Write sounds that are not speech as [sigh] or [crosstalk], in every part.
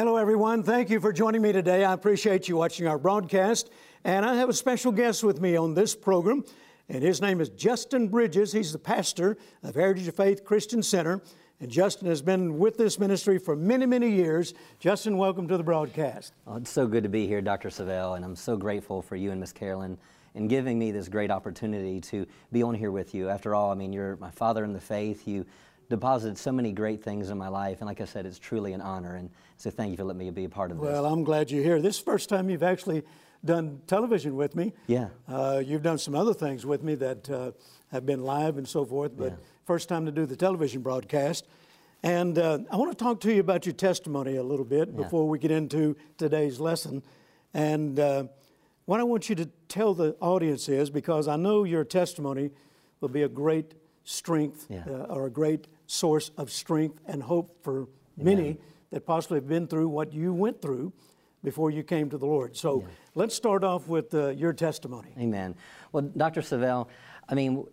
Hello, everyone. Thank you for joining me today. I appreciate you watching our broadcast. And I have a special guest with me on this program, and his name is Justin Bridges. He's the pastor of Heritage of Faith Christian Center. And Justin has been with this ministry for many, many years. Justin, welcome to the broadcast. Oh, it's so good to be here, Dr. Savelle, and I'm so grateful for you and Miss Carolyn in giving me this great opportunity to be on here with you. After all, I mean, you're my father in the faith. You deposited so many great things in my life, and like I said, it's truly an honor. And so, thank you for letting me be a part of this. Well, I'm glad you're here. This is the first time you've actually done television with me. Yeah. Uh, you've done some other things with me that uh, have been live and so forth, but Yeah. first time to do the television broadcast. And uh, I want to talk to you about your testimony a little bit Yeah. before we get into today's lesson. And uh, what I want you to tell the audience is because I know your testimony will be a great strength Yeah. uh, or a great source of strength and hope for many that possibly have been through what you went through before you came to the Lord. So let's start off with uh, your testimony. Amen. Well, Dr. Savelle, I mean,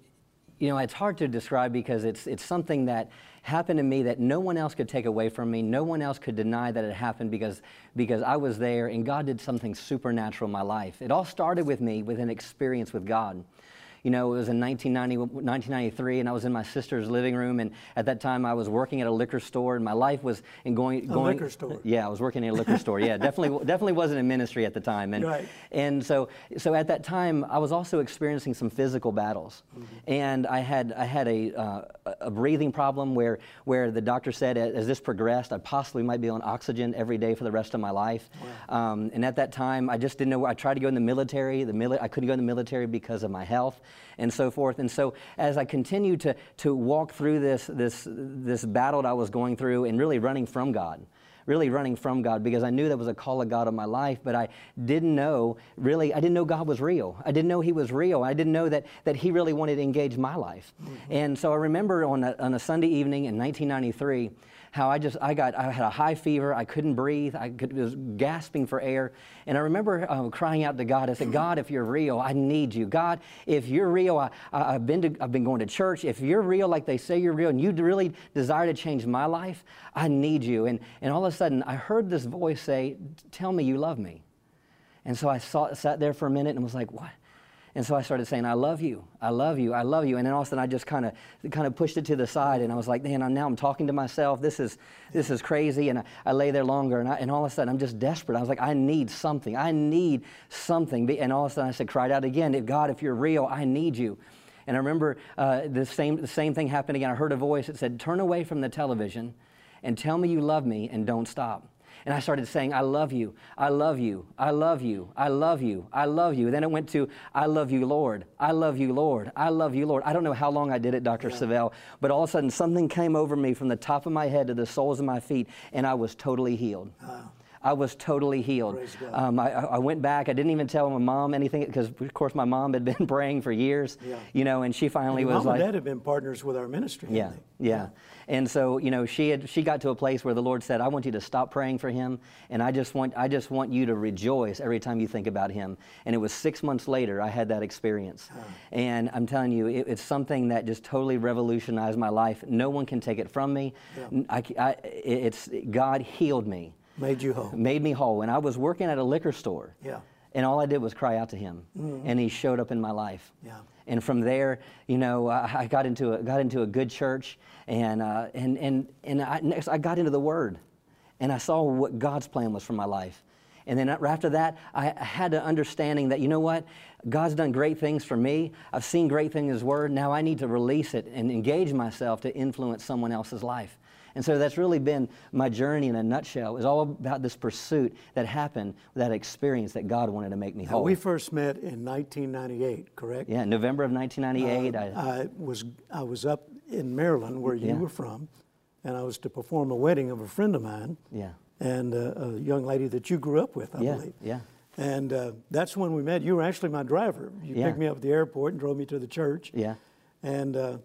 you know, it's hard to describe because it's, it's something that happened to me that no one else could take away from me. No one else could deny that it happened because, because I was there and God did something supernatural in my life. It all started with me with an experience with God. You know, it was in 1990, 1993, and I was in my sister's living room, and at that time I was working at a liquor store, and my life was in going, going A liquor store. Yeah, I was working in a liquor store. Yeah, definitely, [laughs] definitely wasn't in ministry at the time, and Right. and so, so at that time, I was also experiencing some physical battles, and I had I had a uh, a breathing problem where where the doctor said as this progressed, I possibly might be on oxygen every day for the rest of my life. Um, and at that time, I just didn't know. where I tried to go in the military. The mili- I couldn't go in the military because of my health and so forth. And so as I continued to to walk through this this this battle that I was going through and really running from God really running from God because I knew that was a call of God on my life, but I didn't know really, I didn't know God was real. I didn't know He was real. I didn't know that, that He really wanted to engage my life. Mm-hmm. And so I remember on a, on a Sunday evening in 1993 how I just, I got, I had a high fever. I couldn't breathe. I could, was gasping for air. And I remember uh, crying out to God. I said, God, if you're real, I need you. God, if you're real, I, I, I've, been to, I've been going to church. If you're real like they say you're real and you really desire to change my life, I need you. And, and all of a sudden, I heard this voice say, Tell me you love me. And so I saw, sat there for a minute and was like, What? And so I started saying, I love you, I love you, I love you. And then all of a sudden I just kind of kind of pushed it to the side and I was like, man, I'm, now I'm talking to myself. This is this is crazy. And I, I lay there longer and, I, and all of a sudden I'm just desperate. I was like, I need something. I need something. And all of a sudden I said, cried out again, "If God, if you're real, I need you. And I remember uh, the, same, the same thing happened again. I heard a voice that said, Turn away from the television and tell me you love me and don't stop. And I started saying, I love you, I love you, I love you, I love you, I love you. Then it went to, I love you, Lord, I love you, Lord, I love you, Lord. I don't know how long I did it, Dr. Savelle, but all of a sudden something came over me from the top of my head to the soles of my feet, and I was totally healed. I was totally healed. Um, I, I went back. I didn't even tell my mom anything because, of course, my mom had been [laughs] praying for years. Yeah. You know, and she finally Your was mom like, and dad have been partners with our ministry. yeah, they? yeah. And so, you know, she had she got to a place where the Lord said, "I want you to stop praying for him, and I just want I just want you to rejoice every time you think about him." And it was six months later I had that experience, and I'm telling you, it, it's something that just totally revolutionized my life. No one can take it from me. Yeah. I, I- it's God healed me, Made you whole. made me whole, and I was working at a liquor store. Yeah. And all I did was cry out to him, and he showed up in my life. Yeah. And from there, you know, I, I got into a, got into a good church, and uh, and and and I, next I got into the Word, and I saw what God's plan was for my life. And then after that, I I had an understanding that you know what, God's done great things for me. I've seen great things in His Word. Now I need to release it and engage myself to influence someone else's life. And so that's really been my journey in a nutshell. It was all about this pursuit that happened, that experience that God wanted to make me Now, whole. we first met in 1998, correct? yeah, November of 1998. I, I was I was up in Maryland where you Yeah. were from, and I was to perform a wedding of a friend of mine yeah. and uh, a young lady that you grew up with, I Yeah, believe. yeah. And uh, that's when we met. You were actually my driver. You Yeah. picked me up at the airport and drove me to the church. Yeah. And uh,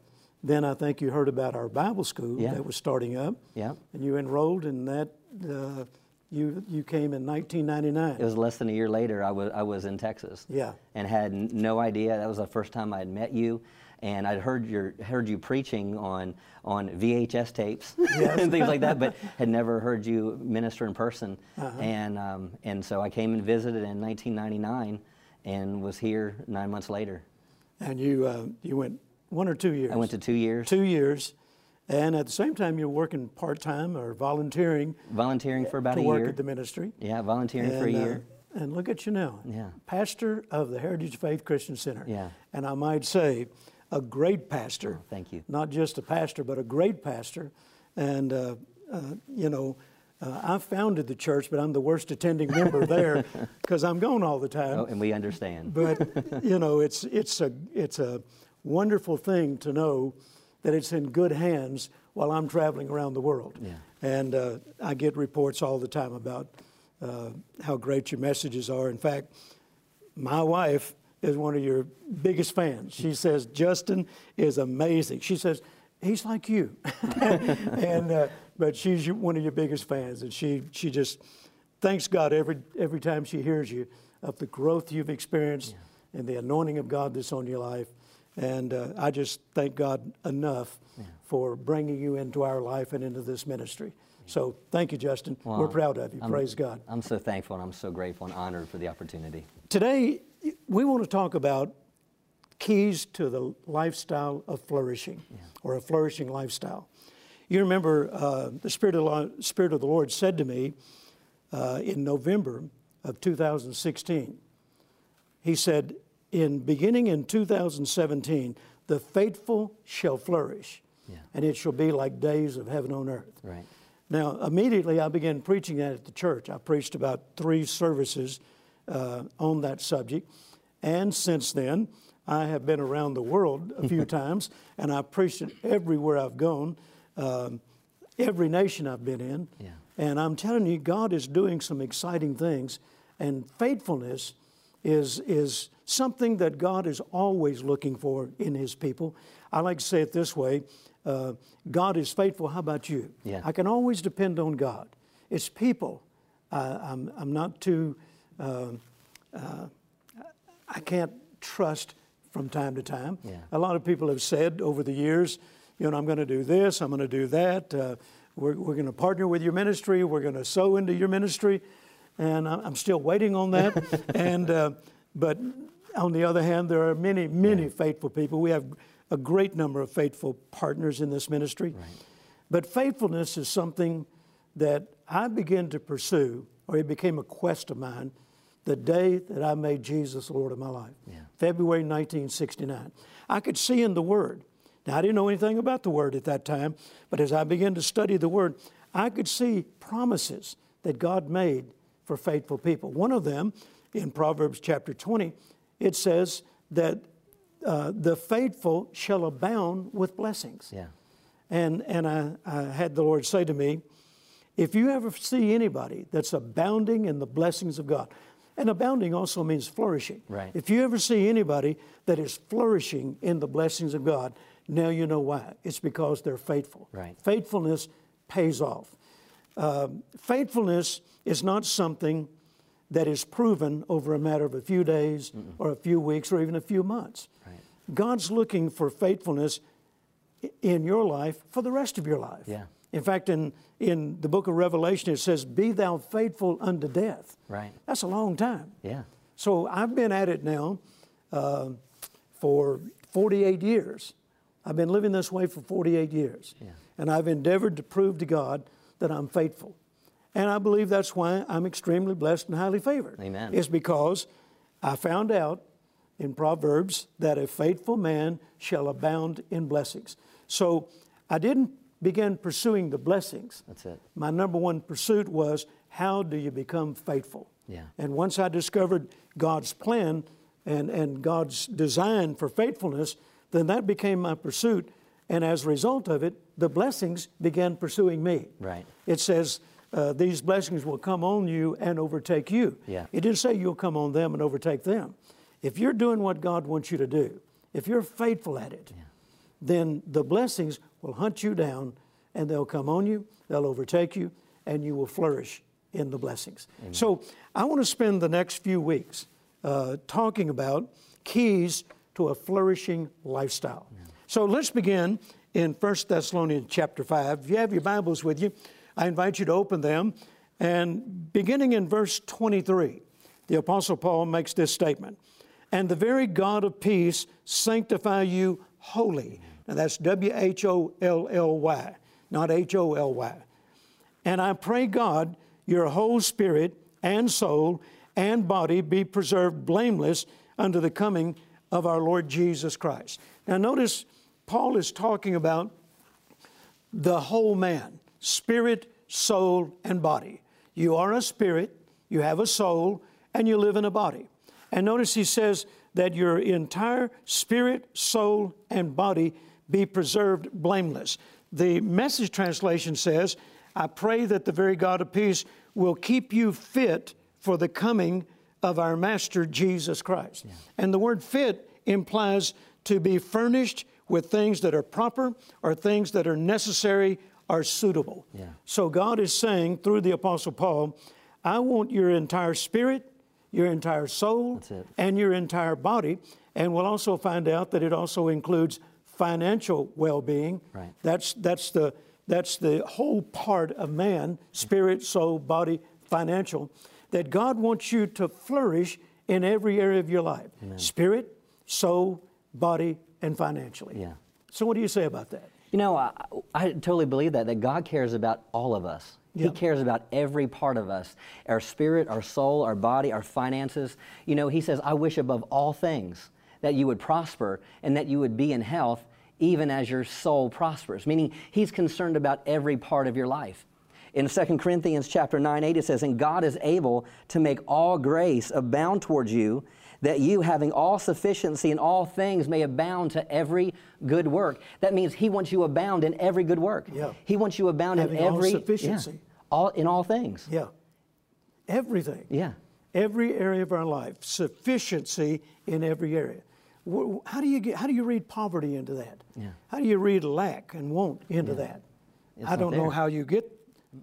then I think you heard about our Bible school Yeah. that was starting up. Yeah. And you enrolled in that uh, You, you came in 1999. It was less than a year later, I was, I was in Texas. Yeah. And had n- no idea. That was the first time I had met you. And I'd heard, your, heard you preaching on, on VHS tapes [laughs] and things like that, but had never heard you minister in person. And, um, and so I came and visited in 1999 and was here nine months later. And you, uh, you went one or two years? I went to two years. two years. And at the same time, you're working part time or volunteering Volunteering for about a year. to work at the ministry. yeah, volunteering for a And, uh, year. and look at you now. Yeah. Pastor of the Heritage Faith Christian Center. Yeah. And I might say, a great pastor. Oh, thank you. Not just a pastor, but a great pastor. And, uh, uh, you know, uh, I founded the church, but I'm the worst attending member [laughs] there because I'm gone all the time. Oh, and we understand. But you know, it's it's a it's a wonderful thing to know that it's in good hands while I'm traveling around the world. Yeah. And uh, I get reports all the time about uh, how great your messages are. In fact, my wife is one of your biggest fans. She says Justin is amazing. She says he's like you, [laughs] and uh, but she's one of your biggest fans, and she she just thanks God every every time she hears you of the growth you've experienced and the anointing of God that's on your life. And uh, I just thank God enough for bringing you into our life and into this ministry. So thank you, Justin. We're proud of you. I'm- Praise God. I'm so thankful and I'm so grateful and honored for the opportunity. Today, we want to talk about keys to the lifestyle of flourishing or a flourishing lifestyle. You remember uh, the Spirit of, the Lo- Spirit of the Lord said to me uh, in November of 2016, He said, in beginning in 2017, the faithful shall flourish, Yeah. and it shall be like days of heaven on earth. Right. Now, immediately I began preaching that at the church. I preached about three services uh, on that subject. And since then, I have been around the world a few [laughs] times, and I've preached it everywhere I've gone, um, every nation I've been in. Yeah. And I'm telling you, God is doing some exciting things, and faithfulness is, is something that God is always looking for in His people. I like to say it this way uh, God is faithful. How about you? Yeah. I can always depend on God. It's people. Uh, I'm, I'm not too, uh, uh, I can't trust from time to time. Yeah. A lot of people have said over the years, you know, I'm going to do this, I'm going to do that. Uh, we're we're going to partner with your ministry, we're going to sow into your ministry. And I'm still waiting on that. [laughs] and, uh, but on the other hand, there are many, many faithful people. We have a great number of faithful partners in this ministry. But faithfulness is something that I began to pursue, or it became a quest of mine, the day that I made Jesus Lord of my life, Yeah. February 1969. I could see in the Word. Now, I didn't know anything about the Word at that time, but as I began to study the Word, I could see promises that God made for faithful people. One of them, in Proverbs chapter 20, it says that uh, the faithful shall abound with blessings. Yeah. And, and I, I had the Lord say to me, if you ever see anybody that's abounding in the blessings of God, and abounding also means flourishing. Right. If you ever see anybody that is flourishing in the blessings of God, now you know why. It's because they're faithful. Right. Faithfulness pays off. Um, faithfulness is not something that is proven over a matter of a few days or a few weeks or even a few months. Right. God's looking for faithfulness in your life for the rest of your life. Yeah. In fact, in, in the book of Revelation, it says, Be thou faithful unto death. Right. That's a long time. Yeah. So I've been at it now uh, for 48 years. I've been living this way for 48 years. Yeah. And I've endeavored to prove to God that I'm faithful. And I believe that's why I'm extremely blessed and highly favored. Amen. Is because I found out in Proverbs that a faithful man shall abound in blessings. So I didn't begin pursuing the blessings. That's it. My number one pursuit was how do you become faithful? Yeah. And once I discovered God's plan and, and God's design for faithfulness, then that became my pursuit. And as a result of it, the blessings began pursuing me. Right. It says, uh, these blessings will come on you and overtake you. Yeah. It didn't say you'll come on them and overtake them. If you're doing what God wants you to do, if you're faithful at it, then the blessings will hunt you down and they'll come on you, they'll overtake you, and you will flourish in the blessings. So I want to spend the next few weeks uh, talking about keys to a flourishing lifestyle. So let's begin in 1 Thessalonians chapter 5. If you have your Bibles with you, I invite you to open them. And beginning in verse 23, the Apostle Paul makes this statement And the very God of peace sanctify you wholly. Now that's W H O L L Y, not H O L Y. And I pray God, your whole spirit and soul and body be preserved blameless unto the coming of our Lord Jesus Christ. Now, notice Paul is talking about the whole man spirit, soul, and body. You are a spirit, you have a soul, and you live in a body. And notice he says that your entire spirit, soul, and body be preserved blameless. The message translation says, I pray that the very God of peace will keep you fit for the coming of our Master Jesus Christ. Yeah. And the word fit implies to be furnished with things that are proper or things that are necessary are suitable. Yeah. So God is saying through the Apostle Paul, I want your entire spirit, your entire soul, and your entire body. And we'll also find out that it also includes financial well-being. Right. That's that's the that's the whole part of man, spirit, soul, body, financial, that God wants you to flourish in every area of your life. Amen. Spirit, soul, body, and financially. Yeah. So what do you say about that? You know, I, I totally believe that, that God cares about all of us. Yep. He cares about every part of us our spirit, our soul, our body, our finances. You know, He says, I wish above all things that you would prosper and that you would be in health even as your soul prospers, meaning He's concerned about every part of your life. In 2 Corinthians chapter 9, 8, it says, And God is able to make all grace abound towards you, that you, having all sufficiency in all things, may abound to every good work. That means He wants you abound in every good work. Yeah. He wants you abound having in every all sufficiency. Yeah, all in all things. Yeah. Everything. Yeah. Every area of our life, sufficiency in every area. How do you get? How do you read poverty into that? Yeah. How do you read lack and want into yeah. that? It's I don't know how you get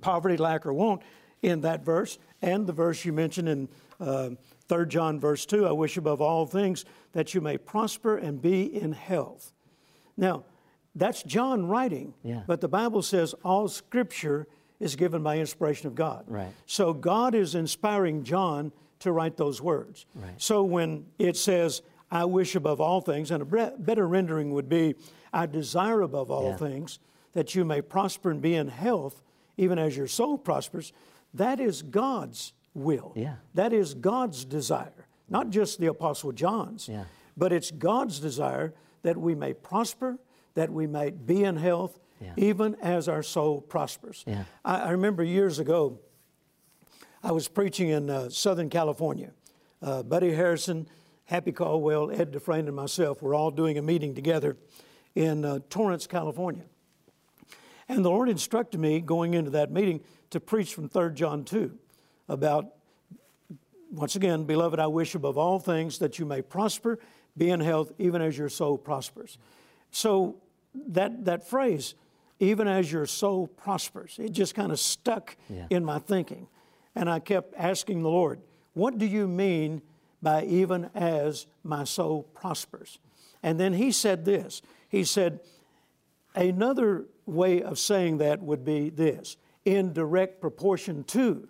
poverty, lack, or want in that verse, and the verse you mentioned in uh, 3 John, verse 2 I wish above all things that you may prosper and be in health. Now, that's John writing, yeah. but the Bible says all scripture is given by inspiration of God. Right. So God is inspiring John to write those words. Right. So when it says, I wish above all things, and a better rendering would be, I desire above all yeah. things that you may prosper and be in health, even as your soul prospers. That is God's will. Yeah. That is God's desire, not just the Apostle John's, yeah. but it's God's desire that we may prosper, that we may be in health, yeah. even as our soul prospers. Yeah. I, I, remember years ago, I was preaching in uh, Southern California. Uh, Buddy Harrison, Happy Caldwell, Ed Dufresne, and myself were all doing a meeting together in uh, Torrance, California. And the Lord instructed me going into that meeting to preach from 3 John 2 about, once again, beloved, I wish above all things that you may prosper, be in health, even as your soul prospers. So that, that phrase, even as your soul prospers, it just kind of stuck yeah. in my thinking. And I kept asking the Lord, what do you mean by even as my soul prospers? And then he said this He said, another way of saying that would be this in direct proportion to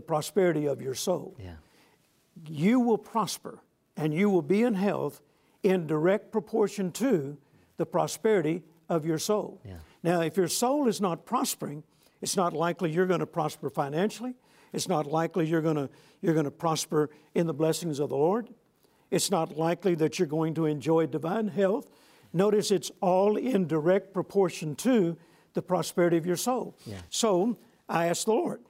the prosperity of your soul. Yeah. You will prosper and you will be in health in direct proportion to the prosperity of your soul. Yeah. Now, if your soul is not prospering, it's not likely you're going to prosper financially. It's not likely you're going to, you're going to prosper in the blessings of the Lord. It's not likely that you're going to enjoy divine health. Notice it's all in direct proportion to the prosperity of your soul. Yeah. So I asked the Lord,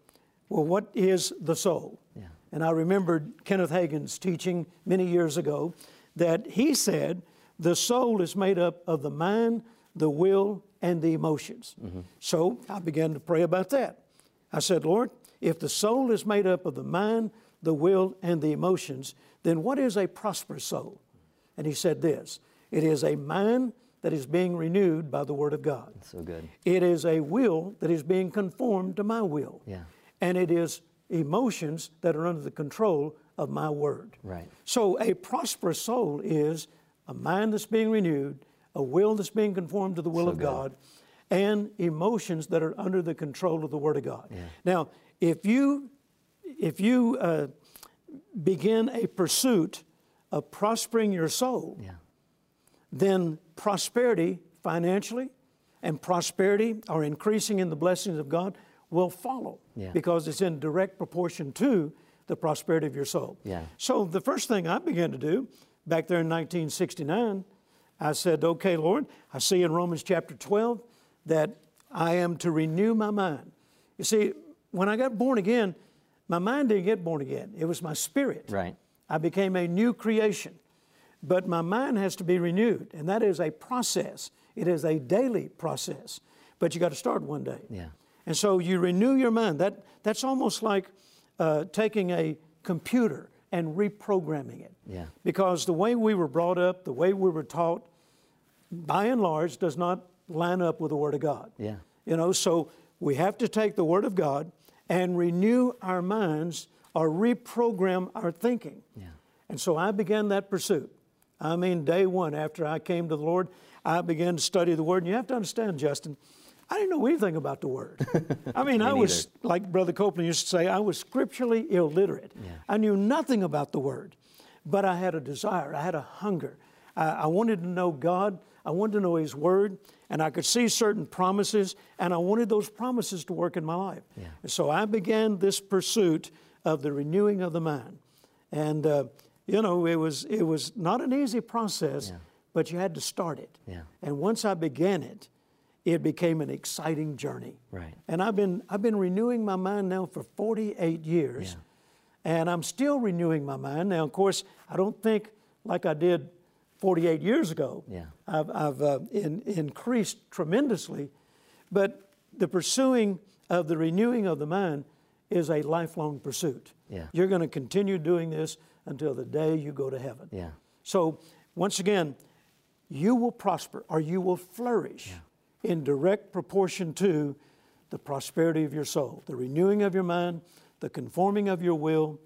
well, what is the soul? Yeah. And I remembered Kenneth Hagin's teaching many years ago that he said the soul is made up of the mind, the will, and the emotions. Mm-hmm. So I began to pray about that. I said, Lord, if the soul is made up of the mind, the will, and the emotions, then what is a prosperous soul? And he said this it is a mind that is being renewed by the Word of God. That's so good. It is a will that is being conformed to my will. Yeah. And it is emotions that are under the control of my word. Right. So a prosperous soul is a mind that's being renewed, a will that's being conformed to the will So of good. God, and emotions that are under the control of the Word of God. Yeah. Now, if you if you uh, begin a pursuit of prospering your soul, Yeah. then prosperity financially and prosperity are increasing in the blessings of God will follow Yeah. because it's in direct proportion to the prosperity of your soul. Yeah. So the first thing I began to do back there in 1969, I said, okay, Lord, I see in Romans chapter 12 that I am to renew my mind. You see, when I got born again, my mind didn't get born again. It was my spirit. Right. I became a new creation. But my mind has to be renewed, and that is a process. It is a daily process. But you got to start one day. Yeah. And so you renew your mind. That, that's almost like uh, taking a computer and reprogramming it. Yeah. Because the way we were brought up, the way we were taught, by and large, does not line up with the Word of God. Yeah. You know, so we have to take the Word of God and renew our minds or reprogram our thinking. Yeah. And so I began that pursuit. I mean, day one after I came to the Lord, I began to study the Word. And you have to understand, Justin, I didn't know anything about the Word. [laughs] I mean, I was, like Brother Copeland used to say, I was scripturally illiterate. Yeah. I knew nothing about the Word, but I had a desire, I had a hunger. I, I wanted to know God, I wanted to know His Word, and I could see certain promises, and I wanted those promises to work in my life. Yeah. And so I began this pursuit of the renewing of the mind. And, uh, you know, it was, it was not an easy process, Yeah. but you had to start it. Yeah. And once I began it, it became an exciting journey. Right. And I've been, I've been renewing my mind now for 48 years. And I'm still renewing my mind. Now, of course, I don't think like I did 48 years ago. Yeah. I've, I've uh, in, increased tremendously. But the pursuing of the renewing of the mind is a lifelong pursuit. Yeah. You're going to continue doing this until the day you go to heaven. Yeah. So, once again, you will prosper or you will flourish in direct proportion to the prosperity of your soul, the renewing of your mind, the conforming of your will,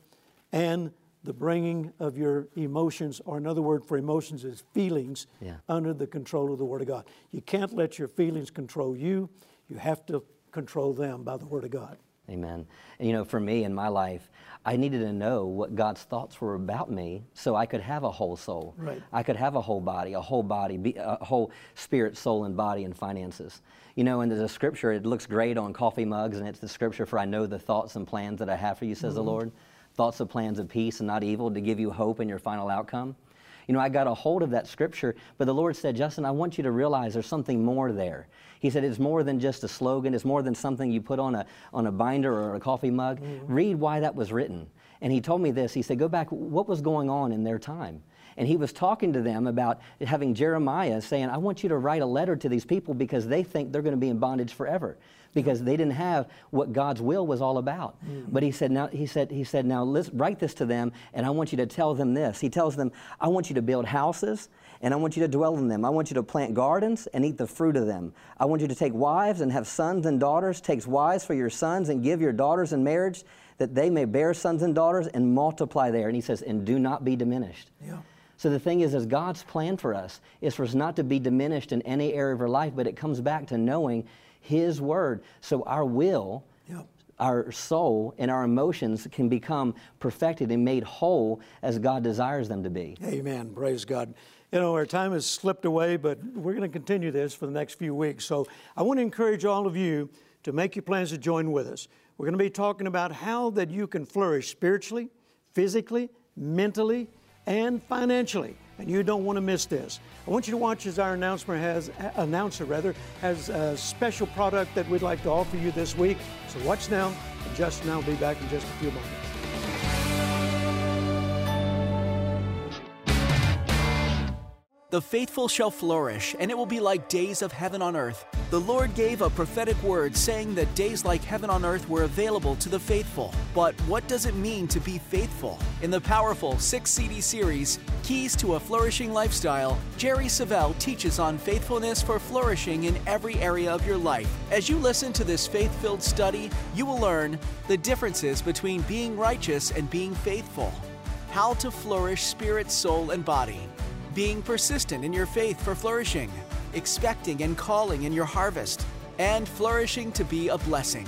and the bringing of your emotions, or another word for emotions is feelings, Yeah. under the control of the Word of God. You can't let your feelings control you, you have to control them by the Word of God. Amen. And, you know, for me in my life, I needed to know what God's thoughts were about me so I could have a whole soul. Right. I could have a whole body, a whole body, be, a whole spirit, soul, and body and finances. You know, and there's a scripture, it looks great on coffee mugs, and it's the scripture for I know the thoughts and plans that I have for you, says the mm-hmm. Lord. Thoughts of plans of peace and not evil to give you hope in your final outcome. You know, I got a hold of that scripture, but the Lord said, Justin, I want you to realize there's something more there. He said, it's more than just a slogan, it's more than something you put on a, on a binder or a coffee mug. Mm-hmm. Read why that was written. And he told me this. He said, go back, what was going on in their time? And he was talking to them about having Jeremiah saying, I want you to write a letter to these people because they think they're going to be in bondage forever because they didn't have what God's will was all about. Mm. But he said, now, he said, he said, now let's write this to them and I want you to tell them this. He tells them, I want you to build houses and I want you to dwell in them. I want you to plant gardens and eat the fruit of them. I want you to take wives and have sons and daughters. Take wives for your sons and give your daughters in marriage that they may bear sons and daughters and multiply there. And he says, and do not be diminished. Yeah. So the thing is, is God's plan for us is for us not to be diminished in any area of our life, but it comes back to knowing His Word. So our will, Yeah. our soul, and our emotions can become perfected and made whole as God desires them to be. Amen. Praise God. You know, our time has slipped away, but we're going to continue this for the next few weeks. So I want to encourage all of you to make your plans to join with us. We're going to be talking about how that you can flourish spiritually, physically, mentally, and financially. And you don't want to miss this. I want you to watch as our announcer has announcer rather has a special product that we'd like to offer you this week. So watch now, and Justin and I will be back in just a few moments. The faithful shall flourish, and it will be like days of heaven on earth. The Lord gave a prophetic word saying that days like heaven on earth were available to the faithful. But what does it mean to be faithful? In the powerful six CD series, Keys to a Flourishing Lifestyle, Jerry Savelle teaches on faithfulness for flourishing in every area of your life. As you listen to this faith filled study, you will learn the differences between being righteous and being faithful, how to flourish spirit, soul, and body being persistent in your faith for flourishing, expecting and calling in your harvest, and flourishing to be a blessing.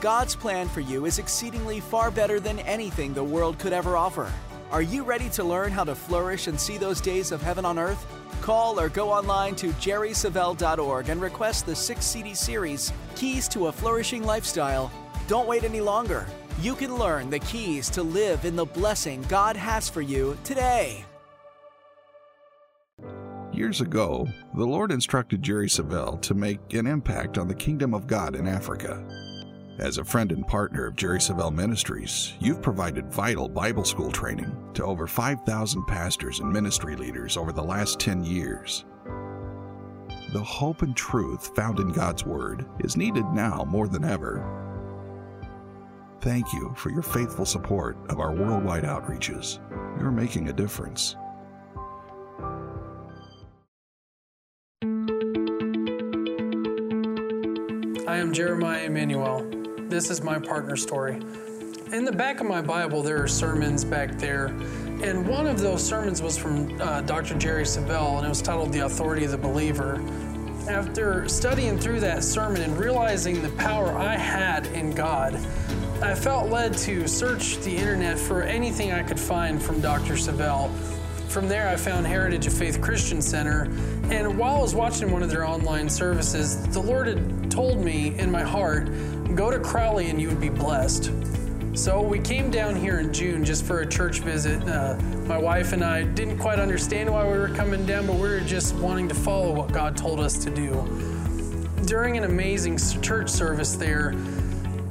God's plan for you is exceedingly far better than anything the world could ever offer. Are you ready to learn how to flourish and see those days of heaven on earth? Call or go online to jerrysavelle.org and request the six CD series, Keys to a Flourishing Lifestyle. Don't wait any longer. You can learn the keys to live in the blessing God has for you today. Years ago, the Lord instructed Jerry Savelle to make an impact on the kingdom of God in Africa. As a friend and partner of Jerry Savelle Ministries, you've provided vital Bible school training to over 5,000 pastors and ministry leaders over the last 10 years. The hope and truth found in God's Word is needed now more than ever. Thank you for your faithful support of our worldwide outreaches. You're making a difference. I am Jeremiah Emmanuel. This is my partner story. In the back of my Bible, there are sermons back there, and one of those sermons was from uh, Dr. Jerry Savelle, and it was titled The Authority of the Believer. After studying through that sermon and realizing the power I had in God, I felt led to search the internet for anything I could find from Dr. Savelle from there, I found Heritage of Faith Christian Center, and while I was watching one of their online services, the Lord had told me in my heart, go to Crowley and you would be blessed. So we came down here in June just for a church visit. Uh, my wife and I didn't quite understand why we were coming down, but we were just wanting to follow what God told us to do. During an amazing church service there,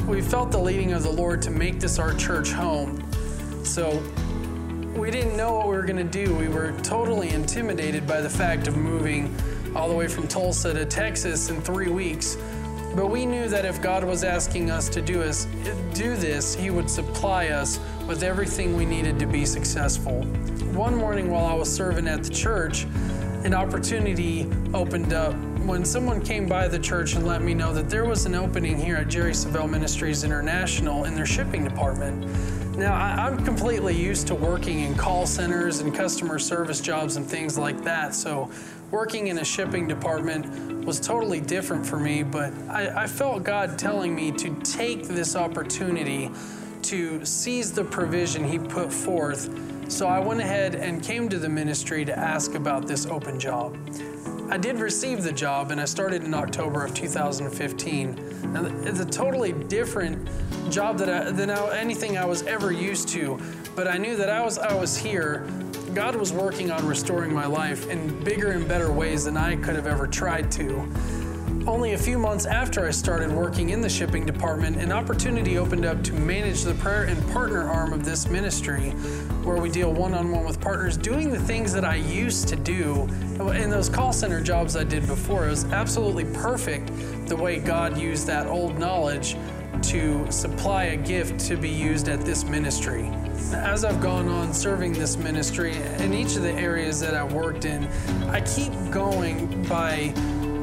we felt the leading of the Lord to make this our church home. So we didn't know what we were going to do. We were totally intimidated by the fact of moving all the way from Tulsa to Texas in three weeks. But we knew that if God was asking us to do, us, do this, He would supply us with everything we needed to be successful. One morning while I was serving at the church, an opportunity opened up when someone came by the church and let me know that there was an opening here at Jerry Savelle Ministries International in their shipping department. Now, I, am completely used to working in call centers and customer service jobs and things like that. So, working in a shipping department was totally different for me, but I, I felt God telling me to take this opportunity to seize the provision He put forth. So, I went ahead and came to the ministry to ask about this open job. I did receive the job and I started in October of 2015. Now, it's a totally different job that I, than I, anything I was ever used to, but I knew that I was, I was here. God was working on restoring my life in bigger and better ways than I could have ever tried to. Only a few months after I started working in the shipping department, an opportunity opened up to manage the prayer and partner arm of this ministry, where we deal one on one with partners, doing the things that I used to do in those call center jobs I did before. It was absolutely perfect the way God used that old knowledge to supply a gift to be used at this ministry. As I've gone on serving this ministry in each of the areas that I've worked in, I keep going by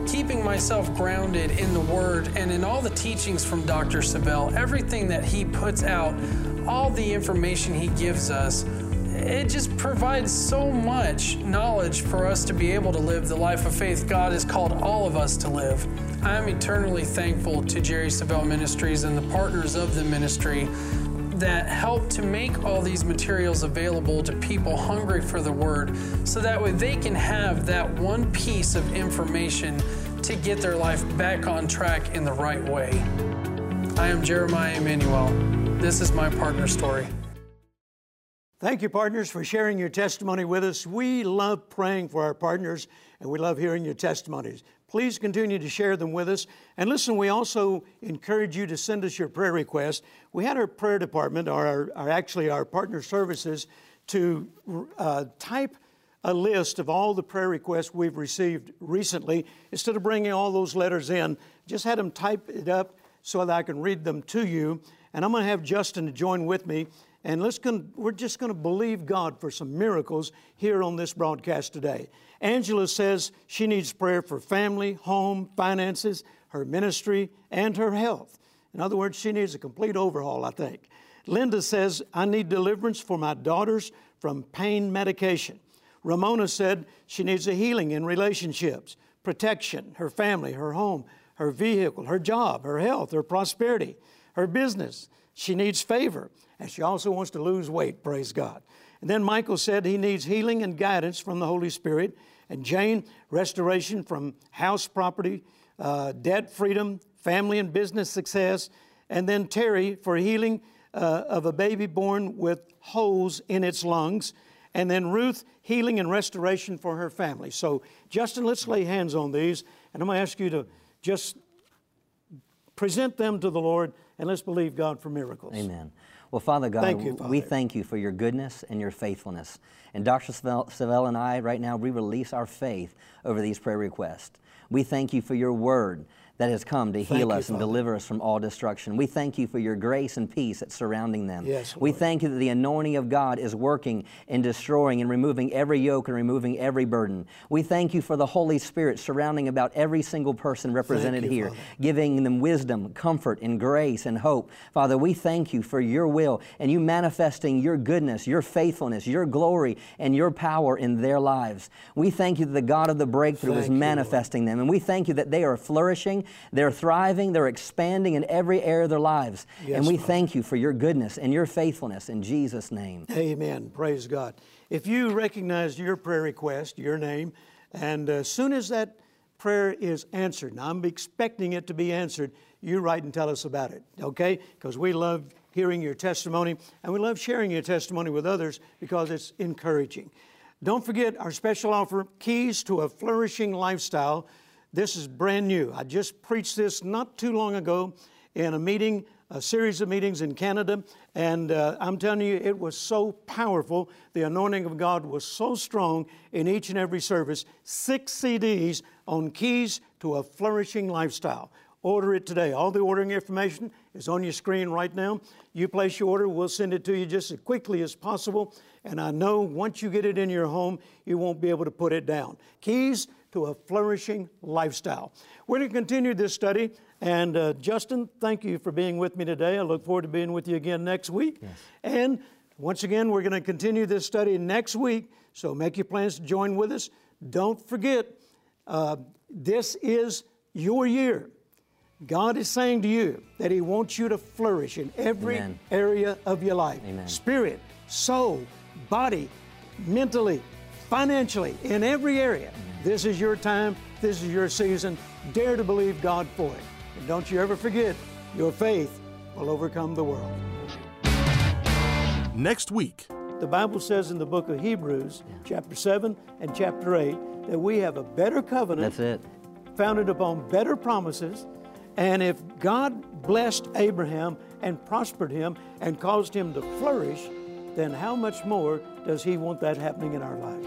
keeping myself grounded in the Word and in all the teachings from Dr. Savelle, everything that he puts out, all the information he gives us, it just provides so much knowledge for us to be able to live the life of faith God has called all of us to live. I'm eternally thankful to Jerry Savelle Ministries and the partners of the ministry that help to make all these materials available to people hungry for the Word so that way they can have that one piece of information to get their life back on track in the right way. I am Jeremiah Emmanuel. This is my partner story. Thank you, partners, for sharing your testimony with us. We love praying for our partners and we love hearing your testimonies. Please continue to share them with us. And listen, we also encourage you to send us your prayer requests. We had our prayer department, or our, actually our partner services, to uh, type a list of all the prayer requests we've received recently. Instead of bringing all those letters in, just had them type it up so that I can read them to you. And I'm going to have Justin to join with me. And let's con- we're just going to believe God for some miracles here on this broadcast today. Angela says she needs prayer for family, home, finances, her ministry, and her health. In other words, she needs a complete overhaul, I think. Linda says, I need deliverance for my daughters from pain medication. Ramona said she needs a healing in relationships, protection, her family, her home, her vehicle, her job, her health, her prosperity, her business. She needs favor, and she also wants to lose weight, praise God. And then Michael said he needs healing and guidance from the Holy Spirit. And Jane, restoration from house property, uh, debt freedom, family and business success. And then Terry for healing uh, of a baby born with holes in its lungs. And then Ruth, healing and restoration for her family. So, Justin, let's lay hands on these. And I'm going to ask you to just present them to the Lord and let's believe God for miracles. Amen. Well, Father God, Thank you, Father. we thank you for your goodness and your faithfulness. And Dr. Savelle and I, right now, we release our faith over these prayer requests. We thank you for your word that has come to heal you, us and Father. deliver us from all destruction. We thank you for your grace and peace that's surrounding them. Yes, we thank you that the anointing of God is working in destroying and removing every yoke and removing every burden. We thank you for the Holy Spirit surrounding about every single person represented you, here, Father. giving them wisdom, comfort, and grace and hope. Father, we thank you for your will and you manifesting your goodness, your faithfulness, your glory, and your power in their lives. We thank you that the God of the breakthrough is Thank you, Lord. manifesting them. And we thank you that they are flourishing, they're thriving, they're expanding in every area of their lives. Yes, and we thank you for your goodness and your faithfulness in Jesus' name. Amen. Praise God. If you recognize your prayer request, your name, and as soon as that prayer is answered, and I'm expecting it to be answered, you write and tell us about it, okay? Because we love hearing your testimony and we love sharing your testimony with others because it's encouraging. Don't forget our special offer Keys to a Flourishing Lifestyle. This is brand new. I just preached this not too long ago in a meeting, a series of meetings in Canada, and uh, I'm telling you, it was so powerful. The anointing of God was so strong in each and every service. Six CDs on keys to a flourishing lifestyle. Order it today. All the ordering information is on your screen right now. You place your order, we'll send it to you just as quickly as possible. And I know once you get it in your home, you won't be able to put it down. Keys to a flourishing lifestyle. We're going to continue this study. And uh, Justin, thank you for being with me today. I look forward to being with you again next week. And once again, we're going to continue this study next week. So make your plans to join with us. Don't forget, uh, this is your year. God is saying to you that He wants you to flourish in every Amen. area of your life Amen. spirit, soul, body, mentally, financially, in every area. This is your time, this is your season. Dare to believe God for it. And don't you ever forget, your faith will overcome the world. Next week, The Bible says in the book of Hebrews, chapter 7 and chapter 8, that we have a better covenant That's it. founded upon better promises. And if God blessed Abraham and prospered him and caused him to flourish, then how much more does He want that happening in our life?